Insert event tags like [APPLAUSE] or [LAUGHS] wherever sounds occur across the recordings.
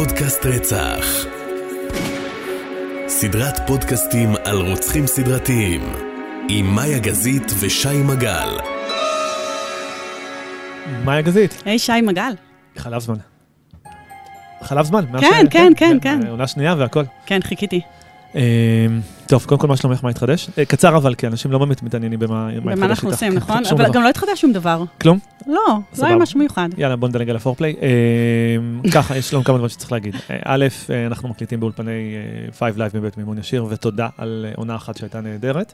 פודקאסט רצח. סדרת פודקאסטים על רוצחים סדרתיים, עם מאיה גזית ושי מגל. מאיה גזית, היי, שי מגל. חלב זמן. חלב זמן. מאז כן, כן, כן, כן. עונה שנייה והכל. כן, חיכיתי. טוב, קודם כל, מה שלומך? מה התחדש? אה, קצר אבל, כי אנשים לא באמת מתעניינים במה מה התחדש איתך. ומה אנחנו עושים, כן, [LAUGHS] נכון? אבל. גם לא התחדש שום דבר. כלום? לא, לא. היה משהו מיוחד. יאללה, בוא נדלג על הפורפליי. אה, [LAUGHS] ככה, יש לנו כמה דברים שצריך להגיד. אה, א', אה, אנחנו מקליטים באולפני אה, Five Live מבית מימון ישיר, ותודה על עונה אחת שהייתה נהדרת.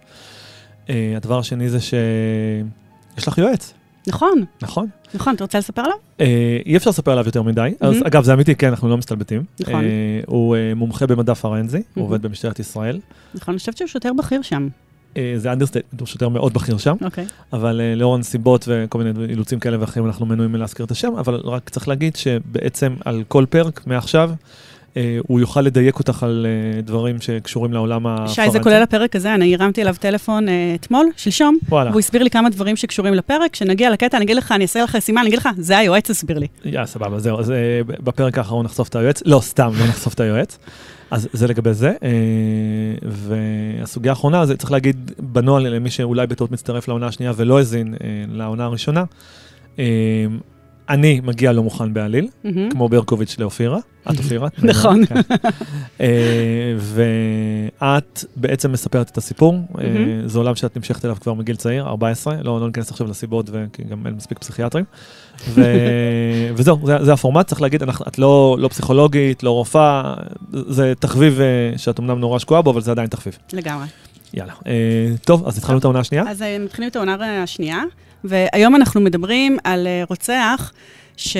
הדבר השני זה שיש לך יועץ, נכון, נכון? נכון, אתה רוצה לספר עליו? אה, אי אפשר לספר עליו יותר מדי. אז מהמם. אגב, זה אמיתי, כן, אנחנו לא מסתלבטים. נכון. אה, הוא אה, מומחה במדע פרנזי, הוא מהמם. עובד במשטרת ישראל. נכון, אני חושבת שהוא שוטר בכיר שם. זה understatement, הוא שוטר מאוד בכיר שם, אוקיי. אבל לאור הנסיבות וכל מיני אילוצים כאלה ואחרים, אנחנו מנועים מלהזכיר את השם, אבל רק צריך להגיד שבעצם על כל פרק מעכשיו, הוא יוכל לדייק אותך על אה, דברים שקשורים לעולם הפורנזי. שי, זה כולל הפרק הזה, אני הרמתי אליו טלפון אה, אתמול, שלשום, וואלה, והוא הסביר לי כמה דברים שקשורים לפרק. כשנגיע לקטע, אני אגיד לך, אני אעשה לך סימן, אני אגיד לך, זה היועץ הסביר לי. יאללה, סבבה, זהו. אז אה, בפרק האחרון נחשוף את היועץ. לא, סתם, לא נחשוף את היועץ. אז זה לגבי זה. אה, והסוגיה האחרונה, זה צריך להגיד בנוהל למי שאולי בטעות מצטרף לעונה השנייה ולא האזין אה, לעונה הראשונה. אני מגיע לא מוכן בעליל, מהמם. כמו ברקוביץ' לאופירה. את אופירה? [LAUGHS] נכון. כן. אה, ואת בעצם מספרת את הסיפור. מהמם. זה עולם שאת נמשכת אליו כבר מגיל צעיר, 14, לא לא ניכנס עכשיו לסיבות, כי גם אין מספיק פסיכיאטרים. ו- [LAUGHS] וזהו, זה, זה הפורמט, צריך להגיד, אנחנו, את לא, לא פסיכולוגית, לא רופאה, זה תחביב אה, שאת אמנם נורא שקועה בו, אבל זה עדיין תחביב. לגמרי. יאללה. טוב, אז התחלנו את העונה השנייה. אז מתחילים את העונה השנייה, והיום אנחנו מדברים על אה, רוצח ש...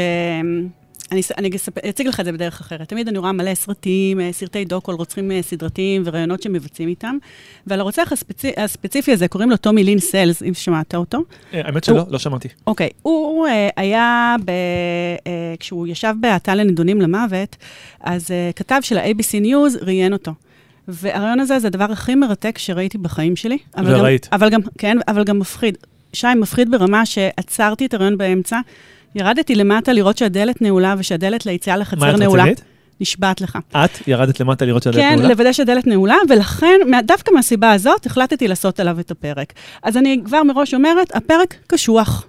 אני, אני אציג לך את זה בדרך אחרת. תמיד אני רואה מלא סרטים, אה, סרטי דוקו על רוצחים אה, סדרתיים ורעיונות שמבצעים איתם. ועל הרוצח הספצי, הספציפי הזה קוראים לו טומי לין סלס, אם שמעת אותו. האמת שלא, לא שמעתי. אוקיי, הוא היה, ב, כשהוא ישב בתא לנידונים למוות, אז כתב של ה-ABC News ראיין אותו. והרעיון הזה זה הדבר הכי מרתק שראיתי בחיים שלי. וראית. אבל גם, כן, אבל גם מפחיד. שי, מפחיד ברמה שעצרתי את הרעיון באמצע, ירדתי למטה לראות שהדלת נעולה ושהדלת ליציאה מה, לחצר את נעולה. רצינית? נשבעת לך. את ירדת למטה לראות שהדלת כן, נעולה? לוודא שהדלת נעולה, ולכן, מה- דווקא מהסיבה הזאת, החלטתי לעשות עליו את הפרק. אז אני כבר מראש אומרת, הפרק קשוח.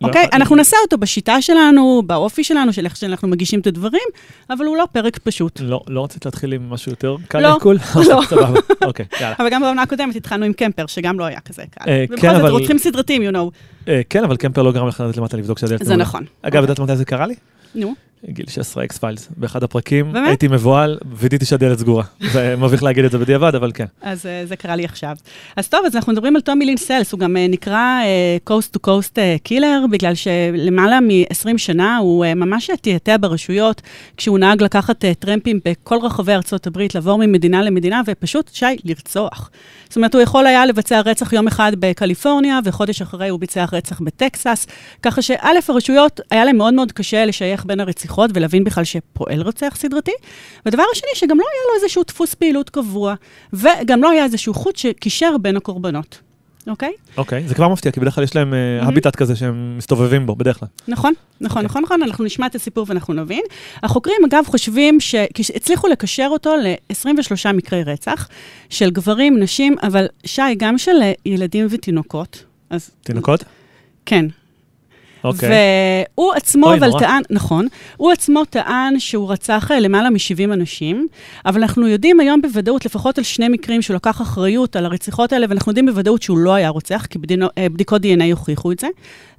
לא, אוקיי? אה, אנחנו נעשה אותו בשיטה שלנו, באופי שלנו, של איך שאנחנו מגישים את הדברים, אבל הוא לא פרק פשוט. לא, לא רצית להתחיל עם משהו יותר קל לא, לעיכול? לא. [LAUGHS] סבבה, אוקיי, יאללה. אבל גם בעונה הקודמת התחלנו עם קמפר, שגם לא היה כזה קל. אה, ובכל כן, זאת, אבל- רוצחים סדרתיים, you know. אה, כן, אבל קמפר לא גרם לך לרדת למטה לבדוק שהדלת נעולה. זה נכון. אגב, יודעת מתי זה קרה לי? נו, גיל 16 X-Files. באחד הפרקים באמת? הייתי מבוהל, וידאתי שהדלת סגורה. [LAUGHS] זה מביך להגיד את זה בדיעבד, אבל כן. אז אה, זה קרה לי עכשיו. אז טוב, אז אנחנו מדברים על טומי לין סלס, הוא גם אה, נקרא אה, Coast to Coast Killer, בגלל שלמעלה מ-20 שנה הוא אה, ממש תעתע ברשויות, כשהוא נהג לקחת אה, טרמפים בכל רחבי ארצות הברית, לעבור ממדינה למדינה, ופשוט, שי, לרצוח. זאת אומרת, הוא יכול היה לבצע רצח יום אחד בקליפורניה, וחודש אחרי הוא ביצע רצח בטקסס, ככה שא', הרשויות, היה להם מאוד מאוד קשה לשייך בין הרציחות ולהבין בכלל שפועל רוצח סדרתי. והדבר השני, שגם לא היה לו איזשהו דפוס פעילות קבוע, וגם לא היה איזשהו חוט שקישר בין הקורבנות, אוקיי? אוקיי, זה כבר מפתיע, כי בדרך כלל יש להם אה, מהמם. הביטט כזה שהם מסתובבים בו, בדרך כלל. נכון, נכון, אוקיי. נכון, נכון, אנחנו נשמע את הסיפור ואנחנו נבין. החוקרים, אגב, חושבים שהצליחו לקשר אותו ל-23 מקרי רצח של גברים, נשים, אבל שי, גם של אה, ילדים ותינוקות. אז תינוקות? כן. אוקיי. והוא עצמו, אוי, אבל נורא. טען, נכון, הוא עצמו טען שהוא רצח אה, למעלה מ-70 אנשים, אבל אנחנו יודעים היום בוודאות, לפחות על שני מקרים שהוא לקח אחריות על הרציחות האלה, ואנחנו יודעים בוודאות שהוא לא היה רוצח, כי בדינו, אה, בדיקות DNA הוכיחו את זה.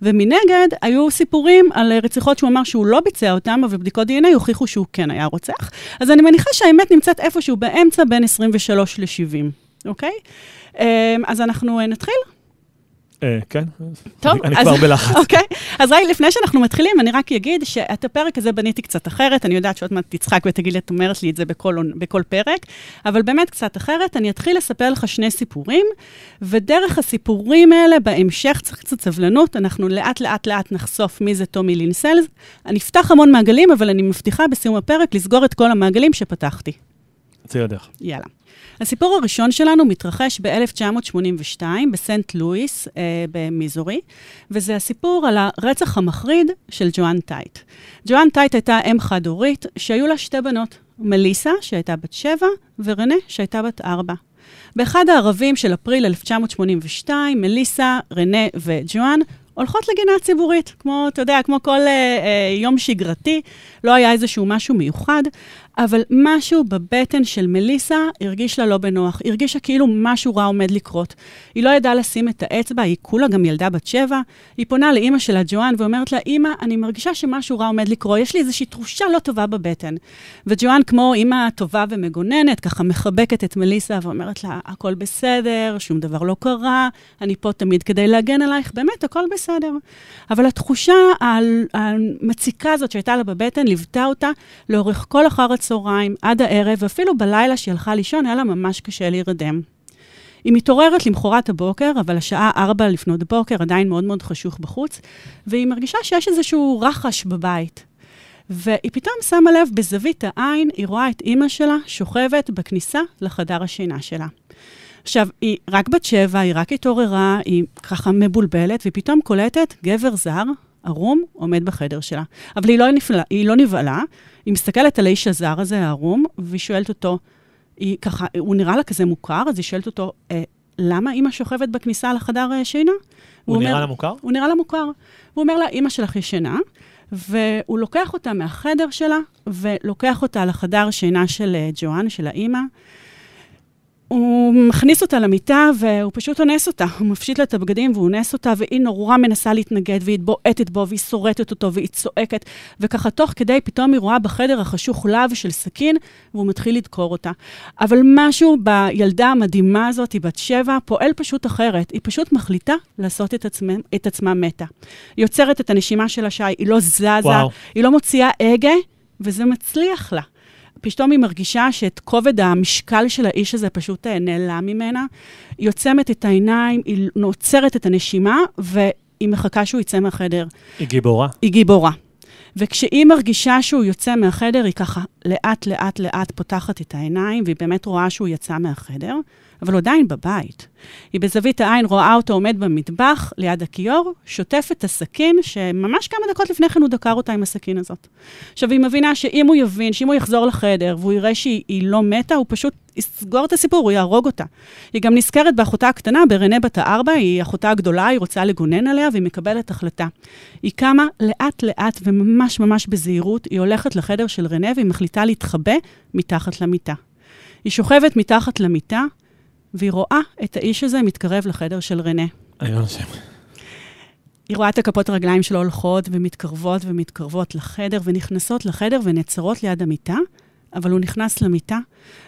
ומנגד, היו סיפורים על אה, רציחות שהוא אמר שהוא לא ביצע אותם, אבל בדיקות DNA הוכיחו שהוא כן היה רוצח. אז אני מניחה שהאמת נמצאת איפשהו באמצע בין 23 ל-70, אוקיי? אז אנחנו נתחיל. אה, כן. טוב, אני- כבר בלחץ. אוקיי, אז רגע, לפני שאנחנו מתחילים, אני רק אגיד שאת הפרק הזה בניתי קצת אחרת. אני יודעת שעוד מעט תצחק ותגיד לי, את אומרת לי את זה בכל, בכל פרק, אבל באמת קצת אחרת. אני אתחיל לספר לך שני סיפורים, ודרך הסיפורים האלה, בהמשך, צריך קצת סבלנות, אנחנו לאט לאט לאט נחשוף מי זה טומי לינסלס. אני אפתח המון מעגלים, אבל אני מבטיחה בסיום הפרק לסגור את כל המעגלים שפתחתי. צאי לדרך. יאללה. הסיפור הראשון שלנו מתרחש ב-1982 בסנט לואיס אה, במיזורי, וזה הסיפור על הרצח המחריד של ג'ואן טייט. ג'ואן טייט הייתה אם חד-הורית שהיו לה שתי בנות, מליסה, שהייתה בת שבע, ורנה, שהייתה בת ארבע. באחד הערבים של אפריל 1982, מליסה, רנה וג'ואן הולכות לגינה ציבורית, כמו, אתה יודע, כמו כל אה, אה, יום שגרתי, לא היה איזשהו משהו מיוחד, אבל משהו בבטן של מליסה הרגיש לה לא בנוח. הרגישה כאילו משהו רע עומד לקרות. היא לא ידעה לשים את האצבע, היא כולה גם ילדה בת שבע. היא פונה לאימא שלה, ג'ואן, ואומרת לה, אימא, אני מרגישה שמשהו רע עומד לקרות, יש לי איזושהי תחושה לא טובה בבטן. וג'ואן, כמו אימא טובה ומגוננת, ככה מחבקת את מליסה ואומרת לה, הכל בסדר, שום דבר לא קרה, אני פה תמיד כדי להגן עלייך, באמת, הכל בסדר. אבל התחושה המציקה הזאת שהייתה לה בבטן ליוותה אותה לאורך כל אחר הצהריים, עד הערב, ואפילו בלילה שהיא הלכה לישון, היה לה ממש קשה להירדם. היא מתעוררת למחרת הבוקר, אבל השעה 4 לפנות בוקר עדיין מאוד מאוד חשוך בחוץ, והיא מרגישה שיש איזשהו רחש בבית. והיא פתאום שמה לב, בזווית העין, היא רואה את אימא שלה שוכבת בכניסה לחדר השינה שלה. עכשיו, היא רק בת שבע, היא רק התעוררה, היא ככה מבולבלת, והיא פתאום קולטת גבר זר, ערום, עומד בחדר שלה. אבל היא לא, נפלה, היא לא נבהלה, היא מסתכלת על האיש הזר הזה, הערום, והיא שואלת אותו, היא ככה, הוא נראה לה כזה מוכר, אז היא שואלת אותו, אה, למה אימא שוכבת בכניסה לחדר אה, שינה? הוא, הוא נראה לה מוכר? הוא נראה לה מוכר. הוא אומר לה, אימא שלך ישנה, והוא לוקח אותה מהחדר שלה, ולוקח אותה לחדר שינה של אה, ג'ואן, של האימא. הוא מכניס אותה למיטה והוא פשוט אונס אותה. הוא מפשיט לה את הבגדים והוא אונס אותה, והיא נורא מנסה להתנגד, והיא בועטת בו, והיא שורטת אותו, והיא צועקת. וככה, תוך כדי, פתאום היא רואה בחדר החשוך להב של סכין, והוא מתחיל לדקור אותה. אבל משהו בילדה המדהימה הזאת, היא בת שבע, פועל פשוט אחרת. היא פשוט מחליטה לעשות את, עצמה, את עצמה מתה. היא עוצרת את הנשימה של השי, היא לא זזה, וואו. היא לא מוציאה הגה, וזה מצליח לה. פתאום היא מרגישה שאת כובד המשקל של האיש הזה פשוט אה, נעלם ממנה. היא עוצמת את העיניים, היא נוצרת את הנשימה, והיא מחכה שהוא יצא מהחדר. היא גיבורה. היא גיבורה. וכשהיא מרגישה שהוא יוצא מהחדר, היא ככה לאט, לאט, לאט פותחת את העיניים, והיא באמת רואה שהוא יצא מהחדר. אבל הוא עדיין בבית. היא בזווית העין רואה אותו עומד במטבח ליד הכיור, שוטף את הסכין, שממש כמה דקות לפני כן הוא דקר אותה עם הסכין הזאת. עכשיו, היא מבינה שאם הוא יבין, שאם הוא יחזור לחדר והוא יראה שהיא לא מתה, הוא פשוט יסגור את הסיפור, הוא יהרוג אותה. היא גם נזכרת באחותה הקטנה, ברנה בת הארבע, היא אחותה הגדולה, היא רוצה לגונן עליה, והיא מקבלת החלטה. היא קמה לאט-לאט וממש ממש בזהירות, היא הולכת לחדר של רנה והיא מחליטה להתחבא מתחת למיטה. היא שוכבת מתחת למיטה, והיא רואה את האיש הזה מתקרב לחדר של רנה. לא נושם. היא רואה את הכפות הרגליים שלו הולכות ומתקרבות ומתקרבות לחדר, ונכנסות לחדר ונעצרות ליד המיטה, אבל הוא נכנס למיטה,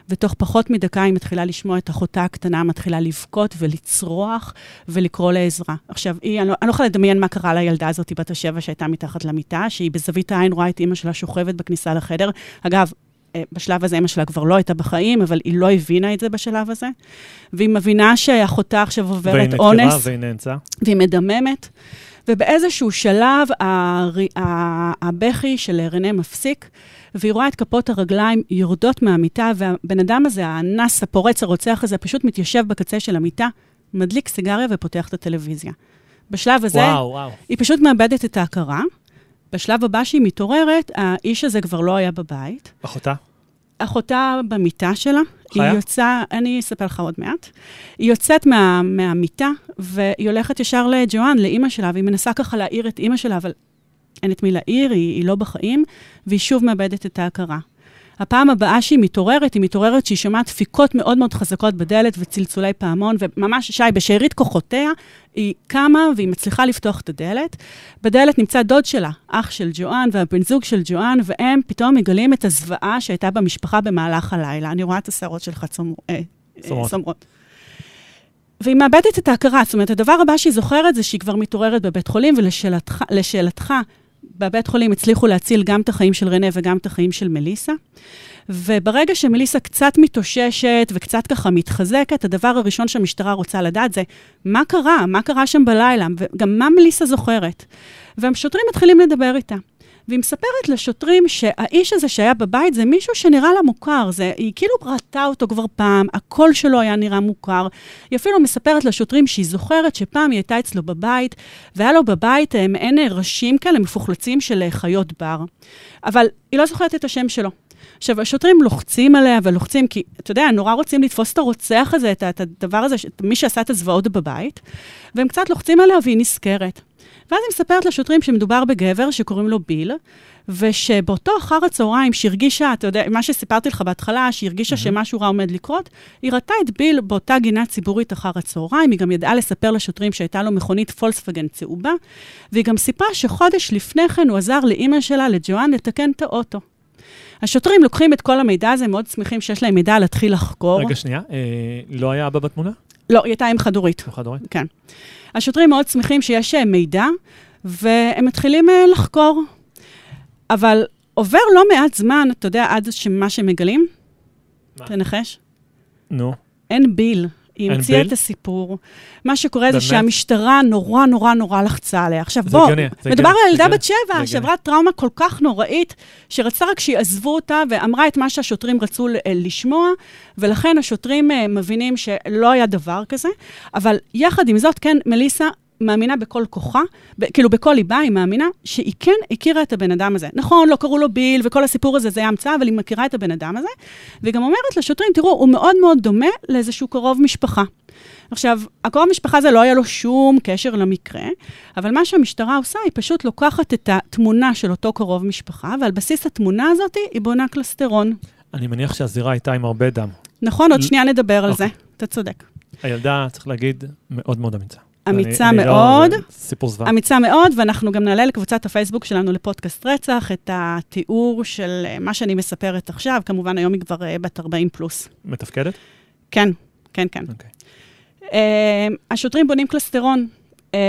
ותוך פחות מדקה היא מתחילה לשמוע את אחותה הקטנה מתחילה לבכות ולצרוח ולקרוא לעזרה. עכשיו, היא, אני לא, אני לא יכולה לדמיין מה קרה לילדה הזאת, בת השבע שהייתה מתחת למיטה, שהיא בזווית העין רואה את אימא שלה שוכבת בכניסה לחדר. אגב, בשלב הזה אימא שלה כבר לא הייתה בחיים, אבל היא לא הבינה את זה בשלב הזה. והיא מבינה שאחותה עכשיו עוברת אונס. והיא נקרה והיא נאנסה. והיא מדממת. ובאיזשהו שלב הבכי של רנה מפסיק, והיא רואה את כפות הרגליים יורדות מהמיטה, והבן אדם הזה, האנס, הפורץ, הרוצח הזה, פשוט מתיישב בקצה של המיטה, מדליק סיגריה ופותח את הטלוויזיה. בשלב הזה, וואו, וואו. היא פשוט מאבדת את ההכרה. בשלב הבא שהיא מתעוררת, האיש הזה כבר לא היה בבית. אחותה? אחותה במיטה שלה. חיה? היא יוצאה, אני אספר לך עוד מעט. היא יוצאת מה, מהמיטה, והיא הולכת ישר לג'ואן, לאימא שלה, והיא מנסה ככה להעיר את אימא שלה, אבל אין את מי להעיר, היא, היא לא בחיים, והיא שוב מאבדת את ההכרה. הפעם הבאה שהיא מתעוררת, היא מתעוררת שהיא שומעת דפיקות מאוד מאוד חזקות בדלת וצלצולי פעמון, וממש, שי, בשארית כוחותיה, היא קמה והיא מצליחה לפתוח את הדלת. בדלת נמצא דוד שלה, אח של ג'ואן והבן זוג של ג'ואן, והם פתאום מגלים את הזוועה שהייתה במשפחה במהלך הלילה. אני רואה את השערות שלך צומרות. אה, צומרות. והיא מאבדת את ההכרה. זאת אומרת, הדבר הבא שהיא זוכרת זה שהיא כבר מתעוררת בבית חולים, ולשאלתך, בבית חולים הצליחו להציל גם את החיים של רנה וגם את החיים של מליסה. וברגע שמליסה קצת מתאוששת וקצת ככה מתחזקת, הדבר הראשון שהמשטרה רוצה לדעת זה מה קרה, מה קרה שם בלילה, וגם מה מליסה זוכרת. והשוטרים מתחילים לדבר איתה. והיא מספרת לשוטרים שהאיש הזה שהיה בבית זה מישהו שנראה לה מוכר. זה, היא כאילו ראתה אותו כבר פעם, הקול שלו היה נראה מוכר. היא אפילו מספרת לשוטרים שהיא זוכרת שפעם היא הייתה אצלו בבית, והיה לו בבית אה, מעין ראשים כאלה מפוחלצים של אה, חיות בר. אבל היא לא זוכרת את השם שלו. עכשיו, השוטרים לוחצים עליה ולוחצים, כי, אתה יודע, נורא רוצים לתפוס את הרוצח הזה, את, את הדבר הזה, מי שעשה את הזוועות בבית, והם קצת לוחצים עליה והיא נזכרת. ואז היא מספרת לשוטרים שמדובר בגבר שקוראים לו ביל, ושבאותו אחר הצהריים שהרגישה, אתה יודע, מה שסיפרתי לך בהתחלה, שהיא הרגישה mm-hmm. שמשהו רע עומד לקרות, היא ראתה את ביל באותה גינה ציבורית אחר הצהריים, היא גם ידעה לספר לשוטרים שהייתה לו מכונית פולסווגן צהובה, והיא גם סיפרה שחודש לפני כן הוא עזר לאימא שלה, לג'ואן, לתקן את האוטו. השוטרים לוקחים את כל המידע הזה, מאוד שמחים שיש להם מידע להתחיל לחקור. רגע, שנייה, אה, לא היה אבא בתמונה? לא, היא הייתה אם חד-הורית. חד-הורית? כן. השוטרים מאוד שמחים שיש אה, מידע, והם מתחילים אה, לחקור. אבל עובר לא מעט זמן, אתה יודע, עד שמה שהם מגלים? מה? תנחש. נו. אין ביל. היא המציאה? את הסיפור. מה שקורה זה? שהמשטרה נורא נורא נורא לחצה עליה. עכשיו זה בוא, הגיוני, זה מדובר על ילדה בת שבע, שעברה טראומה כל כך נוראית, שרצתה רק שיעזבו אותה, ואמרה את מה שהשוטרים רצו אה, לשמוע, ולכן השוטרים אה, מבינים שלא היה דבר כזה. אבל יחד עם זאת, כן, מליסה מאמינה בכל כוחה, ב- כאילו בכל ליבה היא מאמינה שהיא כן הכירה את הבן אדם הזה. נכון, לא קראו לו ביל, וכל הסיפור הזה זה היה המצאה, אבל היא מכירה את הבן אדם הזה. והיא גם אומרת לשוטרים, תראו, הוא מאוד מאוד דומה לאיזשהו קרוב משפחה. עכשיו, הקרוב משפחה הזה לא היה לו שום קשר למקרה, אבל מה שהמשטרה עושה, היא פשוט לוקחת את התמונה של אותו קרוב משפחה, ועל בסיס התמונה הזאת היא בונה קלסטרון. אני מניח שהזירה הייתה עם הרבה דם. נכון, עוד שנייה נדבר על זה. אוקיי. אתה צודק. הילדה, צריך להגיד, מאוד מאוד אמיצה. אמיצה אני- אני לא- מאוד. זה סיפור זוועה. אמיצה מאוד, ואנחנו גם נעלה לקבוצת הפייסבוק שלנו לפודקאסט רצח, את התיאור של אה, מה שאני מספרת עכשיו. כמובן, היום היא כבר אה, בת 40 פלוס. מתפקדת? כן, כן, כן. אוקיי. אה, השוטרים בונים קלסטרון, אה,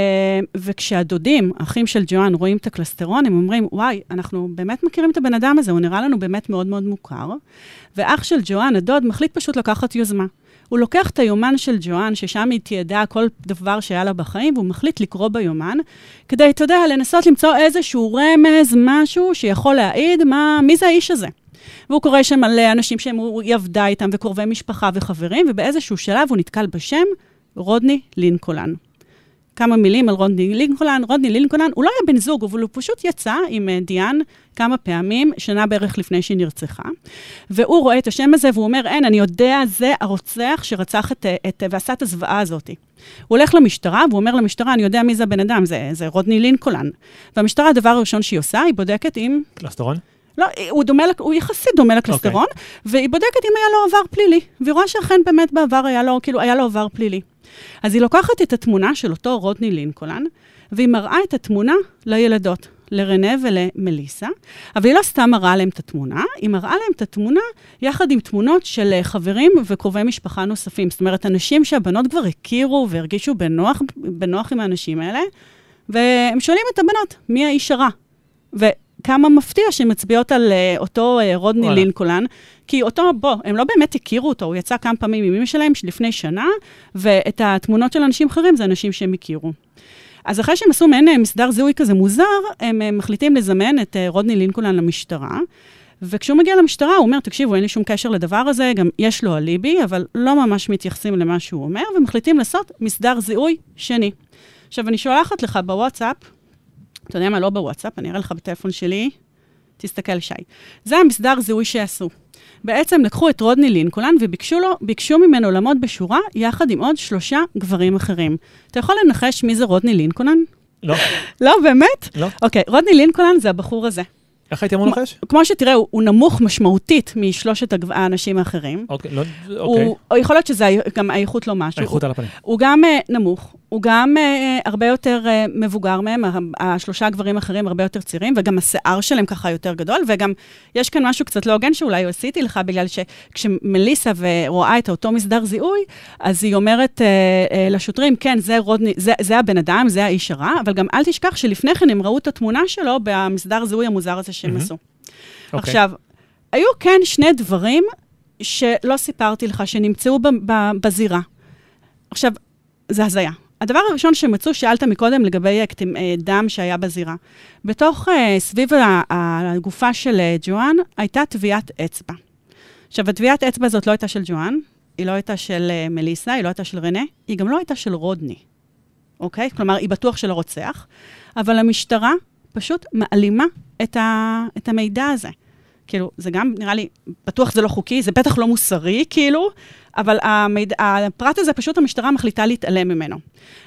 וכשהדודים, האחים של ג'ואן, רואים את הקלסטרון, הם אומרים, וואי, אנחנו באמת מכירים את הבן אדם הזה, הוא נראה לנו באמת מאוד מאוד מוכר. ואח של ג'ואן, הדוד, מחליט פשוט לקחת יוזמה. הוא לוקח את היומן של ג'ואן, ששם היא תיעדה כל דבר שהיה לה בחיים, והוא מחליט לקרוא ביומן, כדי, אתה יודע, לנסות למצוא איזשהו רמז, משהו שיכול להעיד מה, מי זה האיש הזה. והוא קורא שם על אנשים שהיא עבדה איתם, וקרובי משפחה וחברים, ובאיזשהו שלב הוא נתקל בשם רודני לינקולן. כמה מילים על רודני לינקולן. רודני לינקולן, הוא לא היה בן זוג, אבל הוא פשוט יצא עם אה, דיאן כמה פעמים, שנה בערך לפני שהיא נרצחה. והוא רואה את השם הזה, והוא אומר, אין, אני יודע, זה הרוצח שרצח את, אה, את, ועשה את הזוועה הזאת. הוא הולך למשטרה, והוא אומר למשטרה, אני יודע מי זה הבן אדם, זה, זה רודני לינקולן. והמשטרה, הדבר הראשון שהיא עושה, היא בודקת אם... קלסטרון? לא, הוא, דומה, הוא יחסית דומה לקלסטרון, okay. והיא בודקת אם היה לו עבר פלילי. והיא רואה שאכן באמת בעבר היה לו, כאילו, היה לו עבר פלילי. אז היא לוקחת את התמונה של אותו רודני לינקולן, והיא מראה את התמונה לילדות, לרנה ולמליסה, אבל היא לא סתם מראה להם את התמונה, היא מראה להם את התמונה יחד עם תמונות של אה, חברים וקרובי משפחה נוספים. זאת אומרת, אנשים שהבנות כבר הכירו והרגישו בנוח, בנוח עם האנשים האלה, והם שואלים את הבנות, מי האיש הרע? וכמה מפתיע שהן מצביעות על uh, אותו uh, רודני וואלה. לינקולן, כי אותו, בוא, הם לא באמת הכירו אותו, הוא יצא כמה פעמים עם אמא שלהם לפני שנה, ואת התמונות של אנשים אחרים זה אנשים שהם הכירו. אז אחרי שהם עשו מעין אה, מסדר זיהוי כזה מוזר, הם אה, מחליטים לזמן את אה, רודני לינקולן למשטרה. וכשהוא מגיע למשטרה, הוא אומר, תקשיבו, אין לי שום קשר לדבר הזה, גם יש לו אליבי, אבל לא ממש מתייחסים למה שהוא אומר, ומחליטים לעשות מסדר זיהוי שני. עכשיו, אני שולחת לך בוואטסאפ, אתה יודע מה, לא בוואטסאפ, אני אראה לך בטלפון שלי, תסתכל, שי. זה המסדר זיהוי שעשו. בעצם לקחו את רודני לינקולן וביקשו לו, ביקשו ממנו לעמוד בשורה יחד עם עוד שלושה גברים אחרים. אתה יכול לנחש מי זה רודני לינקולן? לא, לא, באמת? לא. אוקיי, רודני לינקולן זה הבחור הזה. איך הייתי אמור לנחש? כמו שתראה, הוא, הוא נמוך משמעותית משלושת האנשים האחרים. אוקיי, לא, אוקיי. הוא, או יכול להיות שזה גם האיכות לא משהו. האיכות על הפנים. הוא גם uh, נמוך, הוא גם uh, הרבה יותר uh, מבוגר מהם, השלושה הגברים האחרים הרבה יותר צעירים, וגם השיער שלהם ככה יותר גדול, וגם יש כאן משהו קצת לא הוגן שאולי עשיתי לך, בגלל שכשמליסה רואה את אותו מסדר זיהוי, אז היא אומרת uh, uh, לשוטרים, כן, זה, רודני, זה, זה הבן אדם, זה האיש הרע, אבל גם אל תשכח שלפני כן הם ראו את התמונה שלו במסדר זיהוי המוזר הזה שהם מהמם. עשו. אוקיי. עכשיו, היו כן שני דברים שלא סיפרתי לך, שנמצאו ב- ב- בזירה. עכשיו, זה הזיה. הדבר הראשון שמצאו, שאלת מקודם לגבי קטים, אה, דם שהיה בזירה. בתוך, אה, סביב הגופה של אה, ג'ואן, הייתה טביעת אצבע. עכשיו, הטביעת אצבע הזאת לא הייתה של ג'ואן, היא לא הייתה של אה, מליסה, היא לא הייתה של רנה, היא גם לא הייתה של רודני, אוקיי? כלומר, היא בטוח של הרוצח, אבל המשטרה פשוט מעלימה את, ה, את המידע הזה. כאילו, זה גם, נראה לי, בטוח זה לא חוקי, זה בטח לא מוסרי, כאילו, אבל המידע, הפרט הזה, פשוט המשטרה מחליטה להתעלם ממנו.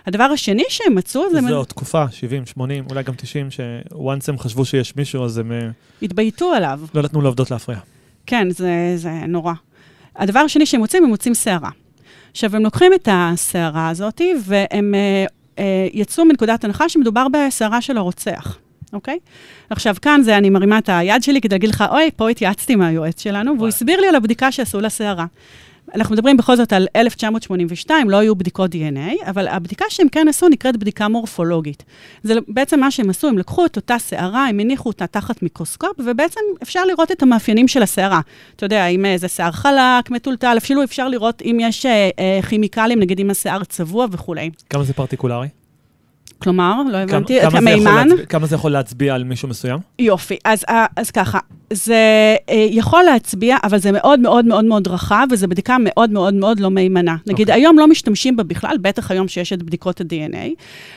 הדבר השני שהם מצאו, זה... זו עוד תקופה, 70, 80, אולי גם 90, שוואנס הם חשבו שיש מישהו, אז הם אה, התבייתו עליו. לא נתנו לעובדות להפריע. כן, זה, זה נורא. הדבר השני שהם מוצאים, הם מוצאים שערה. עכשיו, הם לוקחים את השערה הזאת, והם אה, אה, יצאו מנקודת הנחה שמדובר בשערה של הרוצח, אוקיי? עכשיו, כאן זה, אני מרימה את היד שלי כדי להגיד לך, אוי, פה התייעצתי עם היועץ שלנו, והוא הסביר לי על הבדיקה שעשו לשערה. אנחנו מדברים בכל זאת על 1982, לא היו בדיקות DNA, אבל הבדיקה שהם כן עשו נקראת בדיקה מורפולוגית. זה בעצם מה שהם עשו, הם לקחו את אותה שערה, הם הניחו אותה תחת מיקרוסקופ, ובעצם אפשר לראות את המאפיינים של השערה. אתה יודע, אם אה, זה שיער חלק, מטולטל, אפילו אפשר לראות אם יש אה, אה, כימיקלים, נגיד אם השיער צבוע וכולי. כמה זה פרטיקולרי? כלומר, לא כמה- הבנתי, את כמה זה יכול המימן. להצביע- כמה זה יכול להצביע על מישהו מסוים? יופי, אז, אה, אז ככה, זה אה, יכול להצביע, אבל זה מאוד מאוד מאוד מאוד רחב, וזו בדיקה מאוד מאוד מאוד לא מהימנה. נגיד, אוקיי. היום לא משתמשים בה בכלל, בטח היום שיש את בדיקות ה-DNA.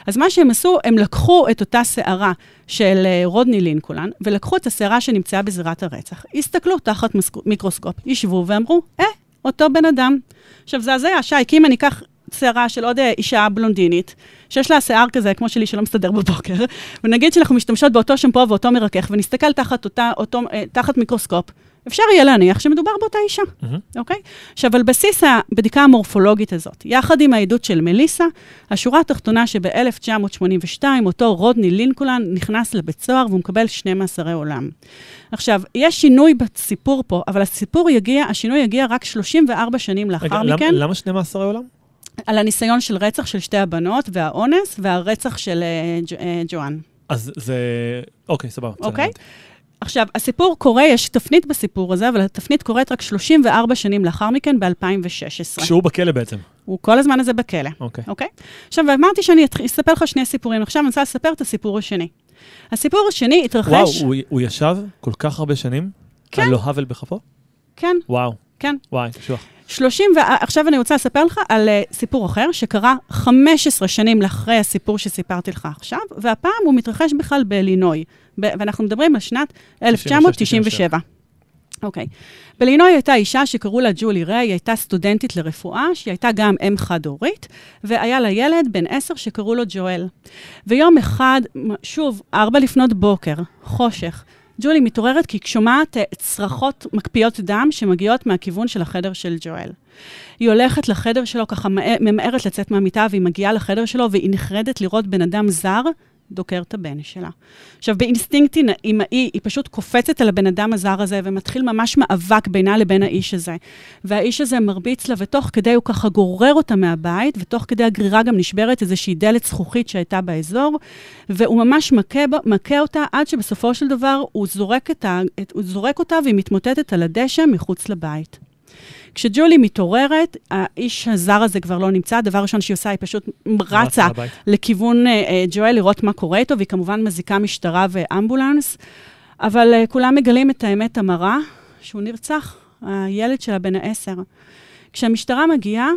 אז מה שהם עשו, הם לקחו את אותה שערה של אה, רודני לינקולן, ולקחו את השערה שנמצאה בזירת הרצח. הסתכלו תחת מיקרוסקופ, ישבו ואמרו, אה, אותו בן אדם. עכשיו, זה הזיה, שי, כי אם אני אקח שערה של עוד אה, אישה בלונדינית, שיש לה שיער כזה, כמו שלי, שלא מסתדר בבוקר, ונגיד שאנחנו משתמשות באותו שמפו ואותו מרכך, ונסתכל תחת, אותה, אותו, אה, תחת מיקרוסקופ, אפשר יהיה להניח שמדובר באותה אישה. אוקיי? עכשיו, על בסיס הבדיקה המורפולוגית הזאת, יחד עם העדות של מליסה, השורה התחתונה שב-1982, אותו רודני לינקולן נכנס לבית סוהר והוא מקבל שני מאסרי עולם. עכשיו, יש שינוי בסיפור פה, אבל הסיפור יגיע, השינוי יגיע רק 34 שנים לאחר רגע, מכן. למ- למה שני מאסרי עולם? על הניסיון של רצח של שתי הבנות והאונס והרצח של ג'- אה, ג'ואן. אז זה... אוקיי, סבבה. אוקיי? עכשיו, הסיפור קורה, יש תפנית בסיפור הזה, אבל התפנית קורית רק 34 שנים לאחר מכן, ב-2016. כשהוא בכלא בעצם. הוא כל הזמן הזה בכלא, אוקיי. אוקיי? עכשיו, אמרתי שאני אספר לך שני סיפורים. עכשיו אני רוצה לספר את הסיפור השני. הסיפור השני התרחש... וואו, הוא- הוא ישב כל כך הרבה שנים? כן. על לא הבל בכפו? כן, וואו, כן. וואי, קשוח. 30, ו... עכשיו אני רוצה לספר לך על uh, סיפור אחר, שקרה 15 שנים לאחרי הסיפור שסיפרתי לך עכשיו, והפעם הוא מתרחש בכלל באלינוי. ואנחנו מדברים על שנת 1997. אוקיי. באלינוי הייתה אישה שקראו לה ג'ולי ריי, היא הייתה סטודנטית לרפואה, שהיא הייתה גם אם חד-הורית, והיה לה ילד בן עשר שקראו לו ג'ואל. ויום אחד, שוב, ארבע לפנות בוקר, חושך, ג'ולי מתעוררת כי היא שומעת אה, צרחות מקפיאות דם שמגיעות מהכיוון של החדר של ג'ואל. היא הולכת לחדר שלו, ככה מהר- ממהרת לצאת מהמיטה, והיא מגיעה לחדר שלו, והיא נחרדת לראות בן אדם זר דוקר את הבן שלה. עכשיו, באינסטינקט אימהי, היא פשוט קופצת על הבן אדם הזר הזה, ומתחיל ממש מאבק בינה לבין האיש הזה. והאיש הזה מרביץ לה, ותוך כדי הוא ככה גורר אותה מהבית, ותוך כדי הגרירה גם נשברת איזושהי דלת זכוכית שהייתה באזור, והוא ממש מכה, מכה אותה, עד שבסופו של דבר הוא זורק, את ה, את, הוא זורק אותה והיא מתמוטטת על הדשא מחוץ לבית. כשג'ולי מתעוררת, האיש הזר הזה כבר לא נמצא, הדבר הראשון שהיא עושה, היא פשוט רצה. לכיוון אה, ג'ואל לראות מה קורה איתו, והיא כמובן מזיקה משטרה ואמבולנס, אבל אה, כולם מגלים את האמת המרה, שהוא נרצח, הילד שלה בן העשר. כשהמשטרה מגיעה,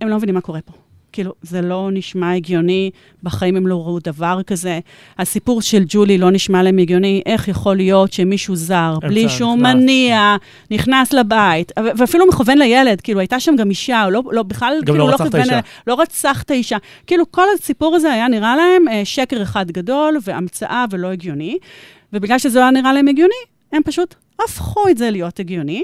הם לא מבינים מה קורה פה. כאילו, זה לא נשמע הגיוני, בחיים הם לא ראו דבר כזה. הסיפור של ג'ולי לא נשמע להם הגיוני, איך יכול להיות שמישהו זר, בלי שום נכנס. מניע, נכנס לבית, ואפילו מכוון לילד, כאילו, הייתה שם גם אישה, לא, לא בכלל, גם כאילו, לא לא רצח את האישה. לא רצח את האישה. כאילו, כל הסיפור הזה היה נראה להם אה, שקר אחד גדול, והמצאה ולא הגיוני, ובגלל שזה לא היה נראה להם הגיוני, הם פשוט הפכו את זה להיות הגיוני,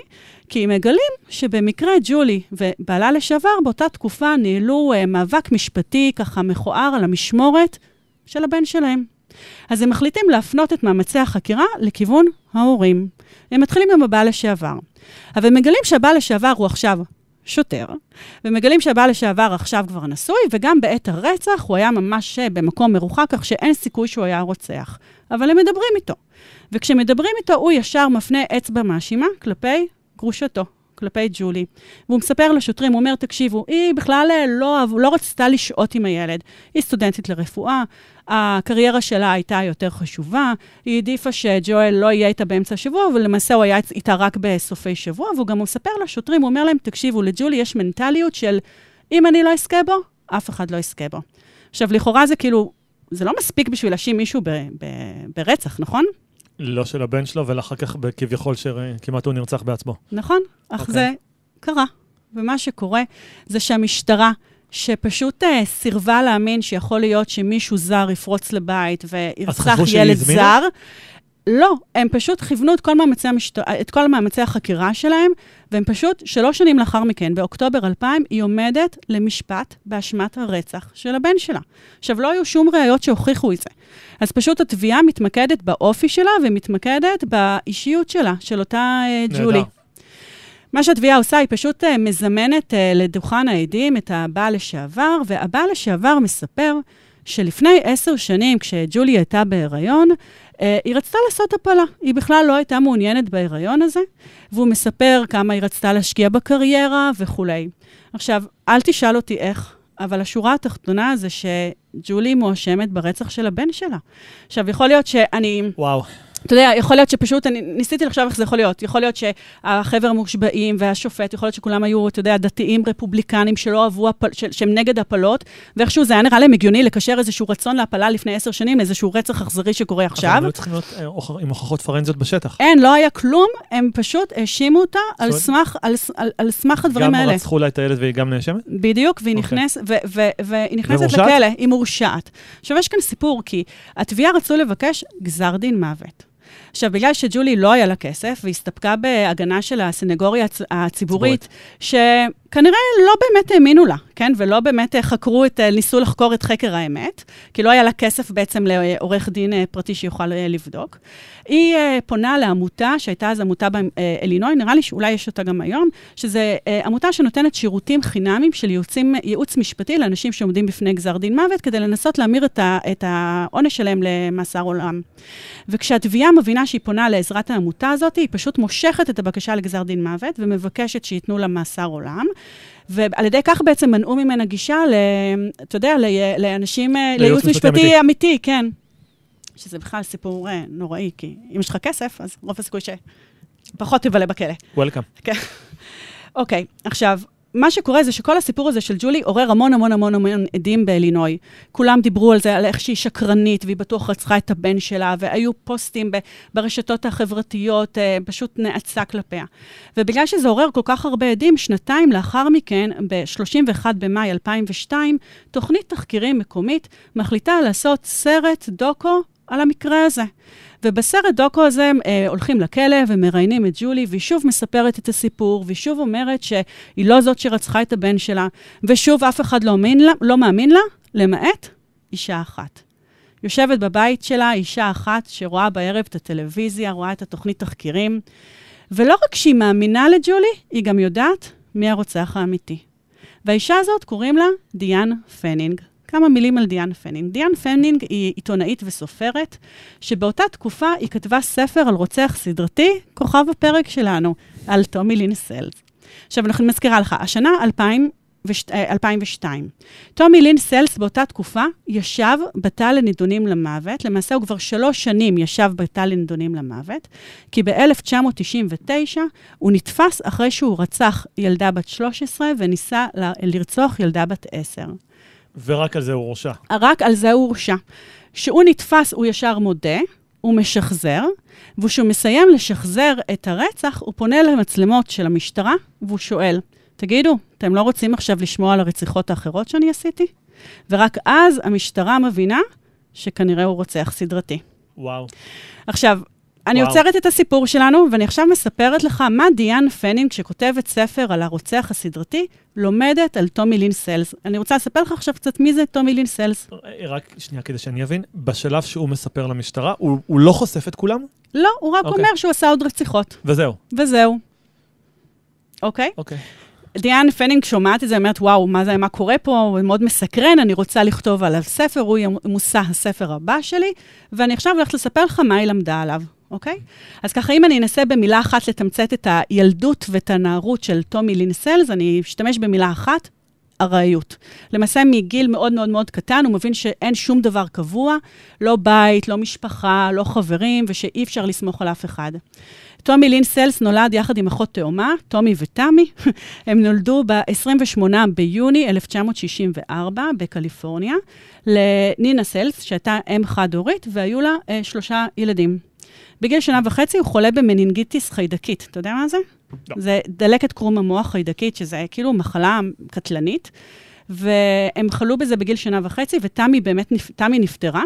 כי הם מגלים שבמקרה ג'ולי ובעלה לשעבר באותה תקופה ניהלו uh, מאבק משפטי ככה מכוער על המשמורת של הבן שלהם. אז הם מחליטים להפנות את מאמצי החקירה לכיוון ההורים. הם מתחילים עם הבעל לשעבר. אבל הם מגלים שהבעל לשעבר הוא עכשיו שוטר, ומגלים שהבעל לשעבר עכשיו כבר נשוי, וגם בעת הרצח הוא היה ממש אה, במקום מרוחק, כך שאין סיכוי שהוא היה רוצח. אבל הם מדברים איתו. וכשמדברים איתו, הוא ישר מפנה אצבע מאשימה כלפי גרושתו, כלפי ג'ולי. והוא מספר לשוטרים, הוא אומר, תקשיבו, היא בכלל אה, לא, לא רצתה לשהות עם הילד. היא סטודנטית לרפואה, הקריירה שלה הייתה יותר חשובה, היא העדיפה שג'ואל לא יהיה איתה באמצע השבוע, ולמעשה הוא היה איתה רק בסופי שבוע, והוא גם מספר לשוטרים, הוא אומר להם, תקשיבו, לג'ולי יש מנטליות של, אם אני לא אזכה בו, אף אחד לא יזכה בו. עכשיו, לכאורה זה כאילו, זה לא מספיק בשביל להאשים מישהו ב, ב, ברצח, נכון? לא של הבן שלו, ואחר כך כביכול שכמעט הוא נרצח בעצמו. נכון, אך okay. אוקיי. זה קרה. ומה שקורה זה שהמשטרה, שפשוט uh, סירבה להאמין שיכול להיות שמישהו זר יפרוץ לבית וירצח ילד זר, לא, הם פשוט כיוונו את כל, מאמצי המשט... את כל מאמצי החקירה שלהם, והם פשוט, שלוש שנים לאחר מכן, באוקטובר 2000, היא עומדת למשפט באשמת הרצח של הבן שלה. עכשיו, לא היו שום ראיות שהוכיחו את זה. אז פשוט התביעה מתמקדת באופי שלה ומתמקדת באישיות שלה, של אותה uh, ג'ולי. מה שהתביעה עושה, היא פשוט uh, מזמנת uh, לדוכן העדים את הבעל לשעבר, והבעל לשעבר מספר שלפני עשר שנים, כשג'ולי הייתה בהיריון, היא רצתה לעשות הפלה. היא בכלל לא הייתה מעוניינת בהיריון הזה, והוא מספר כמה היא רצתה להשקיע בקריירה וכולי. עכשיו, אל תשאל אותי איך, אבל השורה התחתונה זה שג'ולי מואשמת ברצח של הבן שלה. עכשיו, יכול להיות שאני... וואו. אתה יודע, יכול להיות שפשוט, אני ניסיתי לחשוב איך זה יכול להיות. יכול להיות שהחבר'ה המושבעים והשופט, יכול להיות שכולם היו, אתה יודע, דתיים רפובליקנים שלא אהבו, הפל, ש, שהם נגד הפלות, ואיכשהו זה היה נראה להם הגיוני לקשר איזשהו רצון להפלה לפני עשר שנים לאיזשהו רצח אכזרי שקורה עכשיו. אבל הם לא צריכים להיות אה, עם הוכחות פורנזיות בשטח. אין, לא היה כלום, הם פשוט האשימו אותה על סמך, על, על, על סמך הדברים גם האלה. גם רצחו לה את הילד והיא גם נאשמת? בדיוק, והיא, okay. אוקיי. נכנס, ו, ו, ו, והיא נכנסת לכלא, היא מורשעת. עכשיו, יש כאן סיפור, כי התביעה רצו לבקש גזר דין מוות. עכשיו, בגלל שג'ולי לא היה לה כסף, והסתפקה בהגנה של הסנגוריה הציבורית, שכנראה לא באמת האמינו לה, כן? ולא באמת חקרו את, ניסו לחקור את חקר האמת, כי לא היה לה כסף בעצם לעורך דין אה, פרטי שיוכל אה, לבדוק. היא פונה לעמותה, שהייתה אז עמותה באלינוי, נראה לי שאולי יש אותה גם היום, שזו עמותה שנותנת שירותים חינמיים של ייעוצים, ייעוץ משפטי לאנשים שעומדים בפני גזר דין מוות, כדי לנסות להמיר את, את העונש שלהם למאסר עולם. וכשהתביעה מבינה שהיא פונה לעזרת העמותה הזאת, היא פשוט מושכת את הבקשה לגזר דין מוות ומבקשת שייתנו לה מאסר עולם. ועל ידי כך בעצם מנעו ממנה גישה, ל, אתה יודע, לאנשים, אה, לייעוץ משפטי אמיתי, אמיתי כן. שזה בכלל סיפור uh, נוראי, כי אם יש לך כסף, אז רוב הסיכוי שפחות תבלה בכלא. וולקאם. כן. אוקיי, עכשיו, מה שקורה זה שכל הסיפור הזה של ג'ולי עורר המון המון המון המון עדים באלינוי. כולם דיברו על זה, על איך שהיא שקרנית, והיא בטוח רצחה את הבן שלה, והיו פוסטים ברשתות החברתיות, אה, פשוט נאצה כלפיה. ובגלל שזה עורר כל כך הרבה עדים, שנתיים לאחר מכן, ב-31 במאי 2002, תוכנית תחקירים מקומית מחליטה לעשות סרט דוקו על המקרה הזה. ובסרט דוקו הזה הם אה, הולכים לכלא ומראיינים את ג'ולי, והיא שוב מספרת את הסיפור, והיא שוב אומרת שהיא לא זאת שרצחה את הבן שלה, ושוב אף אחד לא לה, לא מאמין לה למעט אישה אחת. יושבת בבית שלה אישה אחת שרואה בערב את הטלוויזיה, רואה את התוכנית תחקירים, ולא רק שהיא מאמינה לג'ולי, היא גם יודעת מי הרוצח האמיתי. והאישה הזאת קוראים לה דיאן פנינג. כמה מילים על דיאן פנינג. דיאן פנינג היא עיתונאית וסופרת, שבאותה תקופה היא כתבה ספר על רוצח סדרתי, כוכב הפרק שלנו, על טומי לין סלס. עכשיו, אני מזכירה לך, השנה 2000, 2002. טומי לין סלס באותה תקופה ישב בתא לנידונים למוות, למעשה הוא כבר שלוש שנים ישב בתא לנידונים למוות, כי ב-1999 הוא נתפס אחרי שהוא רצח ילדה בת 13 וניסה לרצוח ילדה בת 10. ורק על זה הוא הורשע. רק על זה הוא הורשע. כשהוא נתפס, הוא ישר מודה, הוא משחזר, וכשהוא מסיים לשחזר את הרצח, הוא פונה למצלמות של המשטרה, והוא שואל, תגידו, אתם לא רוצים עכשיו לשמוע על הרציחות האחרות שאני עשיתי? ורק אז המשטרה מבינה שכנראה הוא רוצח סדרתי. וואו. עכשיו, אני עוצרת את הסיפור שלנו, ואני עכשיו מספרת לך מה דיאן פנינג, שכותבת ספר על הרוצח הסדרתי, לומדת על טומי לין סלס. אני רוצה לספר לך עכשיו קצת מי זה טומי לין סלס. רק שנייה, כדי שאני אבין, בשלב שהוא מספר למשטרה, הוא, הוא לא חושף את כולם? לא, הוא רק okay. אוקיי. אומר שהוא עשה עוד רציחות. וזהו. וזהו. אוקיי? Okay? אוקיי. Okay. דיאן פנינג שומעת את זה, אומרת, וואו, מה זה, מה קורה פה? הוא מאוד מסקרן, אני רוצה לכתוב עליו ספר, הוא יהיה מושא הספר הבא שלי, ואני עכשיו הולכת לספר לך מה היא למדה עליו. אוקיי? אז ככה, אם אני אנסה במילה אחת לתמצת את הילדות ואת הנערות של טומי לין סלס, אני אשתמש במילה אחת, ארעיות. למעשה, מגיל מאוד מאוד מאוד קטן, הוא מבין שאין שום דבר קבוע, לא בית, לא משפחה, לא חברים, ושאי אפשר לסמוך על אף אחד. טומי לין סלס נולד יחד עם אחות תאומה, טומי ותמי. [LAUGHS] הם נולדו ב-28 ביוני 1964 בקליפורניה, לנינה סלס, שהייתה אם חד-הורית, והיו לה אה, שלושה ילדים. בגיל שנה וחצי הוא חולה במנינגיטיס חיידקית. אתה יודע מה זה? לא. זה דלקת קרום המוח חיידקית, שזה כאילו מחלה קטלנית. והם חלו בזה בגיל שנה וחצי, ותמי באמת, תמי נפטרה.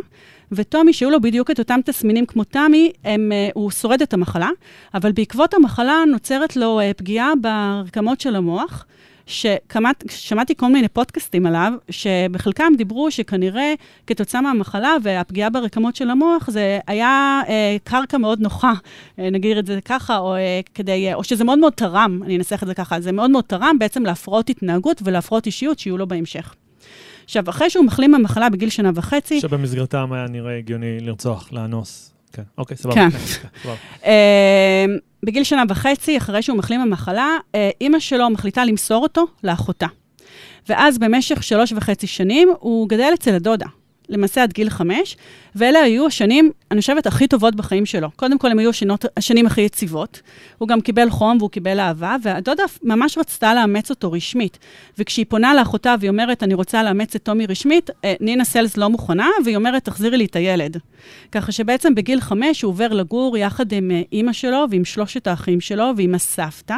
וטומי, שהיו לו בדיוק את אותם תסמינים כמו תמי, הם, uh, הוא שורד את המחלה, אבל בעקבות המחלה נוצרת לו uh, פגיעה ברקמות של המוח. ששמעתי כל מיני פודקאסטים עליו, שבחלקם דיברו שכנראה כתוצאה מהמחלה והפגיעה ברקמות של המוח, זה היה אה, קרקע מאוד נוחה, אה, נגיד את זה ככה, או, אה, כדי, אה, או שזה מאוד מאוד תרם, אני אנסח את זה ככה, זה מאוד מאוד תרם בעצם להפרעות התנהגות ולהפרעות אישיות שיהיו לו בהמשך. עכשיו, אחרי שהוא מחלים מהמחלה בגיל שנה וחצי... שבמסגרתם היה נראה הגיוני לרצוח, לאנוס. כן, אוקיי, סבבה. כן. סבבה. אה, בגיל שנה וחצי, אחרי שהוא מחלים מהמחלה, אה, אימא שלו מחליטה למסור אותו לאחותה. ואז במשך שלוש וחצי שנים הוא גדל אצל הדודה. למעשה עד גיל חמש, ואלה היו השנים, אני חושבת, הכי טובות בחיים שלו. קודם כל, הם היו השנות, השנים הכי יציבות. הוא גם קיבל חום והוא קיבל אהבה, והדודה ממש רצתה לאמץ אותו רשמית. וכשהיא פונה לאחותה והיא אומרת, אני רוצה לאמץ את טומי רשמית, אה, נינה סלס לא מוכנה, והיא אומרת, תחזירי לי את הילד. ככה שבעצם בגיל חמש הוא עובר לגור יחד עם אה, אימא שלו ועם שלושת האחים שלו ועם הסבתא.